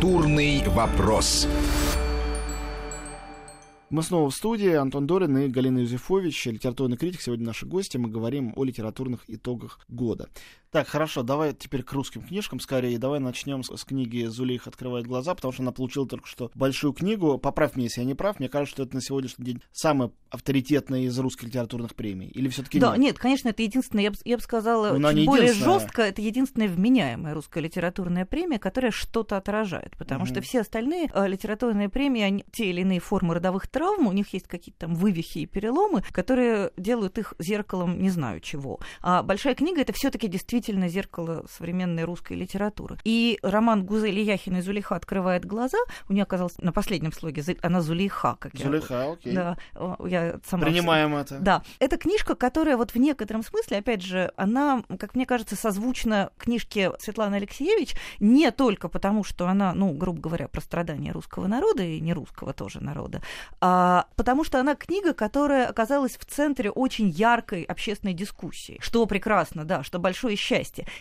Культурный вопрос. Мы снова в студии. Антон Дорин и Галина Юзефович, литературный критик. Сегодня наши гости. Мы говорим о литературных итогах года. Так, хорошо, давай теперь к русским книжкам скорее. Давай начнем с, с книги «Зулейх открывает глаза», потому что она получила только что большую книгу. Поправь меня, если я не прав. Мне кажется, что это на сегодняшний день самая авторитетная из русских литературных премий. Или все-таки да, нет? нет, конечно, это единственная, я бы, я бы сказала, Ну, она не чуть более жестко, это единственная вменяемая русская литературная премия, которая что-то отражает. Потому Мгм. что все остальные э, литературные премии, они, те или иные формы родовых травм, у них есть какие-то там вывихи и переломы, которые делают их зеркалом не знаю чего. А большая книга это все-таки действительно зеркало современной русской литературы. И роман Гузели Яхиной «Зулейха открывает глаза», у нее оказалось на последнем слоге, она Зулейха, как я... Зулейха, окей. Да, я сама Принимаем это. да, это книжка, которая вот в некотором смысле, опять же, она, как мне кажется, созвучна книжке Светланы Алексеевич не только потому, что она, ну, грубо говоря, про страдания русского народа и не русского тоже народа, а потому что она книга, которая оказалась в центре очень яркой общественной дискуссии, что прекрасно, да, что большое счастье.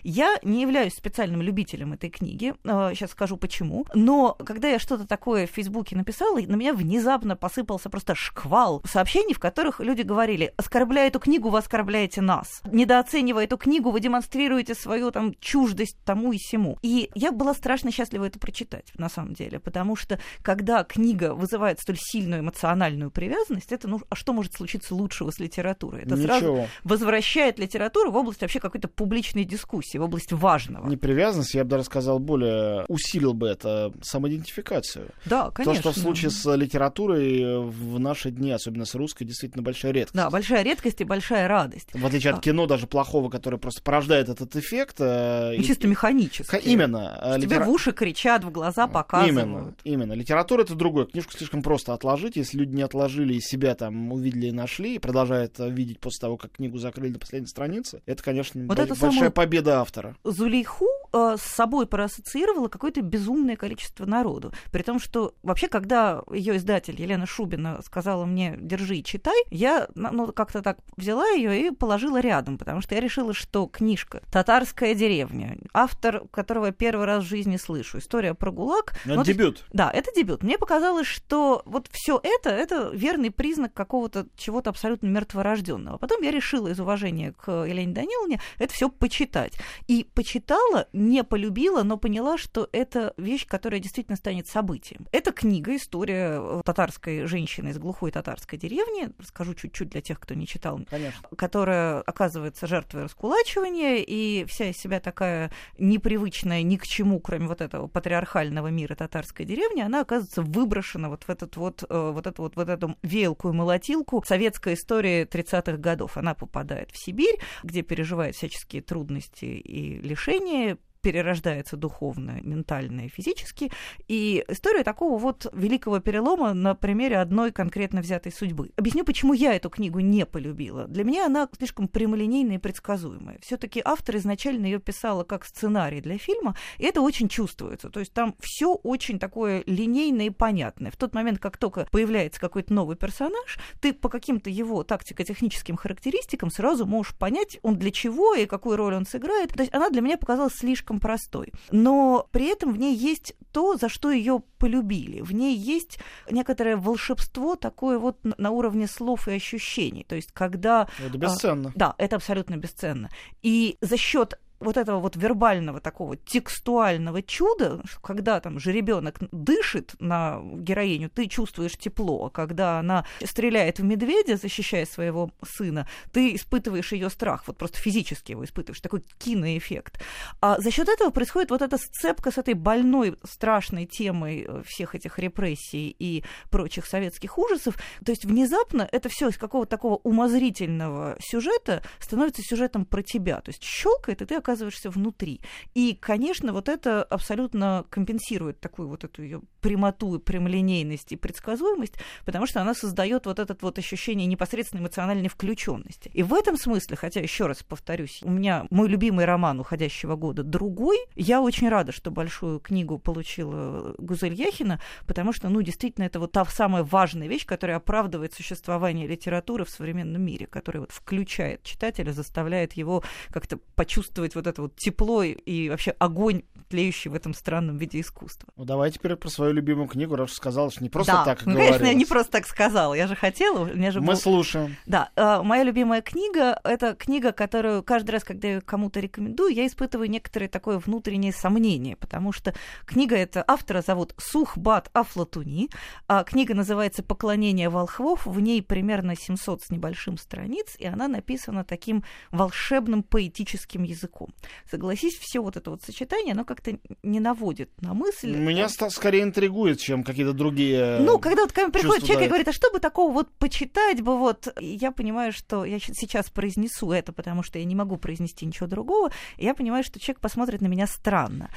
Я не являюсь специальным любителем этой книги, сейчас скажу почему, но когда я что-то такое в Фейсбуке написала, на меня внезапно посыпался просто шквал сообщений, в которых люди говорили, оскорбляя эту книгу, вы оскорбляете нас. Недооценивая эту книгу, вы демонстрируете свою там чуждость тому и сему. И я была страшно счастлива это прочитать, на самом деле, потому что когда книга вызывает столь сильную эмоциональную привязанность, это, ну, а что может случиться лучшего с литературой? Это сразу Ничего. возвращает литературу в область вообще какой-то публичной дискуссии, в область важного. Не привязанность, я бы даже сказал, более усилил бы это самоидентификацию. Да, конечно. То, что в случае с литературой в наши дни, особенно с русской, действительно большая редкость. Да, большая редкость и большая радость. В отличие А. от кино, даже плохого, которое просто порождает этот эффект. э, Ну, и- чисто механически. Ха- Именно. э, Тебе литера- в уши кричат, в глаза показывают. Именно, именно. Литература это другое. Книжку слишком просто отложить. Если люди не отложили и себя там увидели и нашли, и продолжают э, видеть после того, как книгу закрыли до последней страницы, это, конечно, Вот бо- это большая победа автора. Зулейху э, с собой проассоциировала какое-то безумное количество народу. При том, что вообще, когда ее издатель Елена Шубина сказала мне «держи и читай», я ну, как-то так взяла ее и положила рядом, потому что я решила, что книжка «Татарская деревня», автор которого я первый раз в жизни слышу, история про ГУЛАГ. Ну, ну, это дебют. Да, это дебют. Мне показалось, что вот все это это верный признак какого-то чего-то абсолютно мертворожденного. Потом я решила из уважения к Елене Даниловне это все почитать. И почитала, не полюбила, но поняла, что это вещь, которая действительно станет событием. Это книга, история э, татарской женщины из глухой татарской деревни. Расскажу чуть-чуть для тех, кто не читал Конечно. которая оказывается жертвой раскулачивания, и вся из себя такая непривычная ни к чему, кроме вот этого патриархального мира татарской деревни, она оказывается выброшена вот в этот вот, э, вот эту вот, вот эту веялку и молотилку советской истории 30-х годов. Она попадает в Сибирь, где переживает всяческие трудности и лишения, перерождается духовно, ментально и физически. И история такого вот великого перелома на примере одной конкретно взятой судьбы. Объясню, почему я эту книгу не полюбила. Для меня она слишком прямолинейная и предсказуемая. Все-таки автор изначально ее писала как сценарий для фильма, и это очень чувствуется. То есть там все очень такое линейное и понятное. В тот момент, как только появляется какой-то новый персонаж, ты по каким-то его тактико-техническим характеристикам сразу можешь понять, он для чего и какую роль он сыграет. То есть она для меня показалась слишком простой. Но при этом в ней есть то, за что ее полюбили. В ней есть некоторое волшебство такое вот на- уровне слов и ощущений. То есть когда... Это бесценно. Да, это абсолютно бесценно. И за счет вот этого вот вербального такого текстуального чуда, когда там жеребенок дышит на героиню, ты чувствуешь тепло, а когда она стреляет в медведя, защищая своего сына, ты испытываешь ее страх, вот просто физически его испытываешь, такой киноэффект. А за счет этого происходит вот эта сцепка с этой больной, страшной темой э, всех этих репрессий и прочих советских ужасов. То есть внезапно это все из какого-то такого умозрительного сюжета становится сюжетом про тебя. То есть щелкает, и ты оказываешься внутри. И, конечно, вот это абсолютно компенсирует такую вот эту ее прямоту и прямолинейность и предсказуемость, потому что она создает вот это вот ощущение непосредственной эмоциональной включенности. И в этом смысле, хотя еще раз повторюсь, у меня мой любимый роман уходящего года другой, я очень рада, что большую книгу получила Гузель Яхина, потому что, ну, действительно, это вот та самая важная вещь, которая оправдывает существование литературы в современном мире, которая вот включает читателя, заставляет его как-то почувствовать вот это вот тепло и вообще огонь тлеющий в этом странном виде искусства. Ну, давай теперь про свою любимую книгу, раз сказала, что не просто да, так ну, конечно, я не просто так сказала, я же хотела. У меня же Мы был... слушаем. Да, э, моя любимая книга — это книга, которую каждый раз, когда я кому-то рекомендую, я испытываю некоторое такое внутреннее сомнение, потому что книга эта автора зовут Сухбат Афлатуни, а книга называется «Поклонение волхвов», в ней примерно 700 с небольшим страниц, и она написана таким волшебным поэтическим языком. Согласись, все вот это вот сочетание, оно как-то не наводит на мысль. Меня ста- скорее интригует, чем какие-то другие. Ну, когда вот ко мне приходит человек и давит. говорит, а что бы такого вот почитать бы вот, и я понимаю, что я сейчас произнесу это, потому что я не могу произнести ничего другого, и я понимаю, что человек посмотрит на меня странно.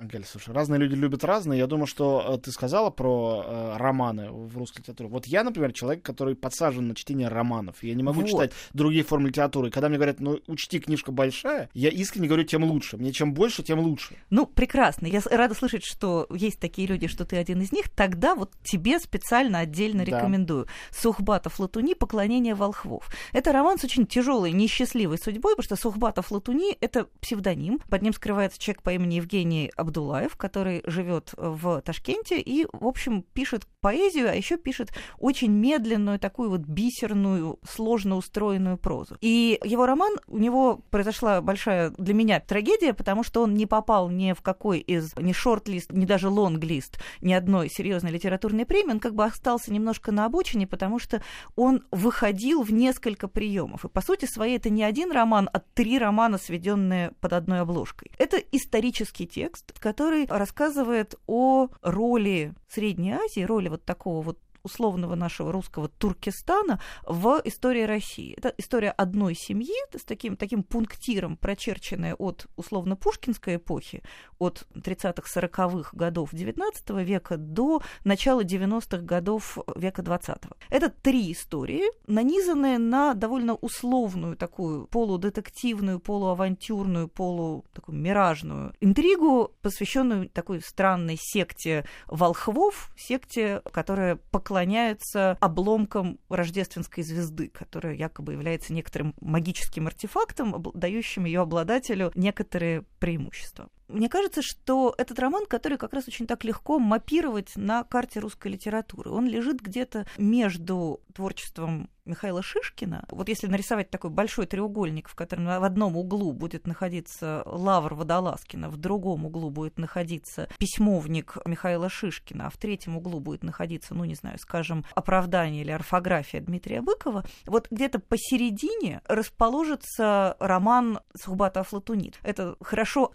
Галь, слушай, разные люди любят разные. Я думаю, что э, ты сказала про э, романы в русской литературе. Вот я, например, человек, который подсажен на чтение романов. Я не могу Вот. читать другие формы литературы. И когда мне говорят, ну, учти, книжка большая, я искренне говорю, тем лучше. Мне чем больше, тем лучше. Ну, прекрасно. Я рада слышать, что есть такие люди, что ты один из них. Тогда вот тебе специально отдельно Да. рекомендую. Сухбатов Латуни «Поклонение волхвов». Это роман с очень тяжелой, несчастливой судьбой, потому что Сухбатов Латуни — это псевдоним. Под ним скрывается человек по имени Евгений Абдулаев, который живет в Ташкенте и, в общем, пишет поэзию, а еще пишет очень медленную, такую вот бисерную, сложно устроенную прозу. И его роман, у него произошла большая для меня трагедия, потому что он не попал ни в какой из, ни шорт-лист, ни даже лонг-лист, ни одной серьезной литературной премии, он как бы остался немножко на обочине, потому что он выходил в несколько приемов. И, по сути своей, это не один роман, а три романа, сведенные под одной обложкой. Это исторический текст, который рассказывает о роли Средней Азии, роли вот такого вот условного нашего русского Туркестана в истории России. Это история одной семьи с таким, таким пунктиром, прочерченная от условно-пушкинской эпохи, от 30-х, 40-х годов XIX века до начала 90-х годов века XX. Это три истории, нанизанные на довольно условную такую полудетективную, полуавантюрную, полу такую миражную интригу, посвященную такой странной секте волхвов, секте, которая поклоняется обломкам рождественской звезды, которая якобы является некоторым магическим артефактом, дающим ее обладателю некоторые преимущества. Мне кажется, что этот роман, который как раз очень так легко мапировать на карте русской литературы, он лежит где-то между творчеством Михаила Шишкина. Вот если нарисовать такой большой треугольник, в котором в одном углу будет находиться Лавр Водолазкина, в другом углу будет находиться письмовник Михаила Шишкина, а в третьем углу будет находиться, ну, не знаю, скажем, оправдание или орфография Дмитрия Быкова, вот где-то посередине расположится роман Сухбата Афлатунит. Это хорошо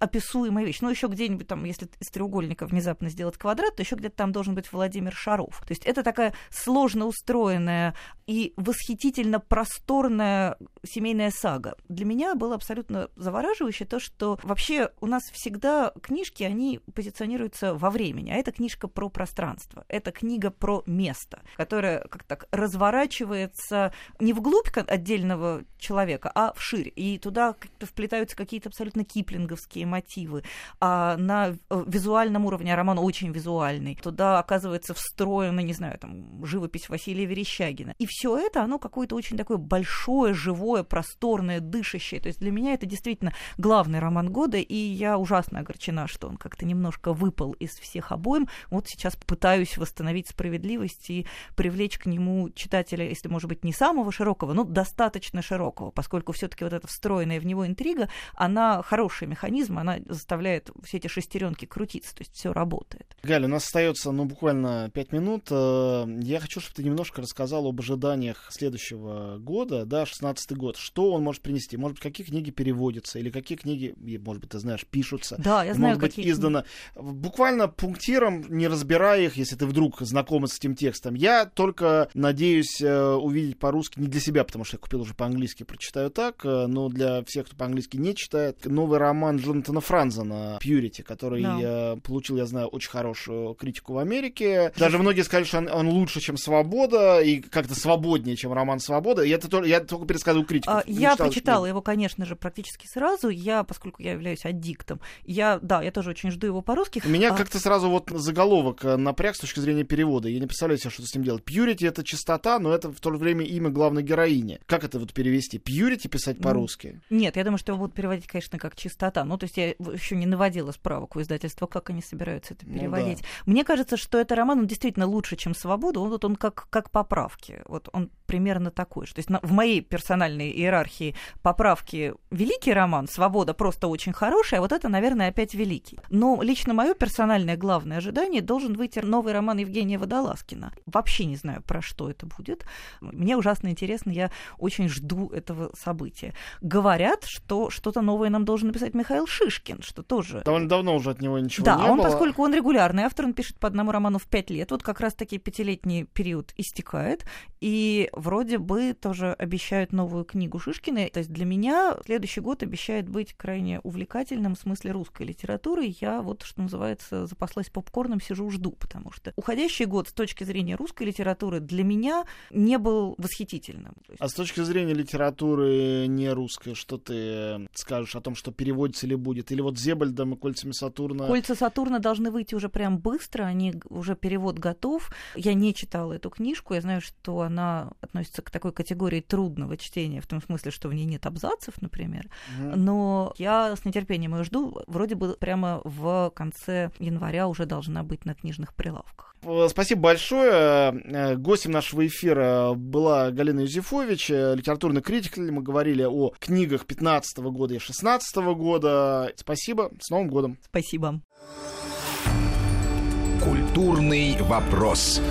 описуемая вещь. Ну, еще где-нибудь там, если из треугольника внезапно сделать квадрат, то еще где-то там должен быть Владимир Шаров. То есть это такая сложно устроенная и восхитительно просторная семейная сага. Для меня было абсолютно завораживающе то, что вообще у нас всегда книжки, они позиционируются во времени, а это книжка про пространство, это книга про место, которое как так разворачивается не вглубь отдельного человека, а вширь, и туда вплетаются какие-то абсолютно киплинговские мотивы, а на э, визуальном уровне, а роман очень визуальный, туда оказывается встроена, не знаю, там, живопись Василия Верещагина. И все это, оно какое-то очень такое большое, живое, просторное, дышащее. То есть для меня это действительно главный роман года, и я ужасно огорчена, что он как-то немножко выпал из всех обоим. Вот сейчас пытаюсь восстановить справедливость и привлечь к нему читателя, если, может быть, не самого широкого, но достаточно широкого, поскольку все-таки вот эта встроенная в него интрига, она хороший механизм, она заставляет все эти шестеренки крутиться, то есть все работает. Галя, у нас остается, ну, буквально пять минут. Э, Я хочу, чтобы ты немножко рассказал об ожиданиях следующего года, да, 16 год. Что он может принести? Может быть, какие книги переводятся? Или какие книги, может быть, ты знаешь, пишутся? Да, я знаю, может быть, какие издано буквально пунктиром, не разбирая их, если ты вдруг знаком с этим текстом. Я только надеюсь э, увидеть по-русски, не для себя, потому что я купил уже по-английски, прочитаю так, э, но для всех, кто по-английски не читает, новый роман Джонатана Франзена «Пьюрити», который Да. получил, я знаю, очень хорошую критику в Америке. Даже многие сказали, что он, он лучше, чем «Свобода», и как-то свободнее, чем роман «Свобода». Я, это, я только пересказываю критику. А, я читала, прочитала его, конечно же, практически сразу. Я, поскольку я являюсь аддиктом, я, да, я тоже очень жду его по-русски. Меня а... как-то сразу вот заголовок э, напряг с точки зрения перевода. Я не представляю себе, что с ним делать. Пьюрити — это чистота, но это в то же время имя главной героини. Как это вот перевести? Пьюрити писать по-русски? Нет, я думаю, что его будут переводить, конечно, как чистота. Ну, то есть я еще не наводила справок у издательства, как они собираются это переводить. Ну, да. Мне кажется, что это роман он действительно лучше, чем «Свобода». Он, вот он как, как поправки. Вот он примерно такой же. То есть в моей персональной иерархии поправки великий роман, «Свобода» просто очень хороший, а вот это, наверное, опять великий. Но лично мое персональное главное ожидание должен выйти новый роман Евгения Водолазкина. Вообще не знаю, про что это будет. Мне ужасно интересно, я очень жду этого события. Говорят, что что-то новое нам должен написать Михаил Шишкин, что тоже... Довольно давно уже от него ничего да, не было. Да, он, было. поскольку он регулярный автор, он пишет по одному роману в пять лет, вот как раз-таки пятилетний период истекает, и вроде бы тоже обещают новую книгу Шишкина. То есть для меня следующий год обещает быть крайне увлекательным в смысле русской литературы. Я вот, что называется, запаслась попкорном, сижу, жду, потому что уходящий год с точки зрения русской литературы для меня не был восхитительным. А с точки зрения литературы не русской, что ты скажешь о том, что переводится или будет? Или вот Зебальдом и кольцами Сатурна? Кольца Сатурна должны выйти уже прям быстро, они уже перевод готов. Я не читала эту книжку, я знаю, что она относится к такой категории трудного чтения, в том смысле, что в ней нет абзацев, например. Mm-hmm. Но я с нетерпением ее жду. Вроде бы прямо в конце января уже должна быть на книжных прилавках. Э, спасибо большое. Э, гостем нашего эфира была Галина Юзефович, э, литературный критик. Мы говорили о книгах 15 года и 16 года. Спасибо. С Новым годом. Спасибо. Культурный вопрос.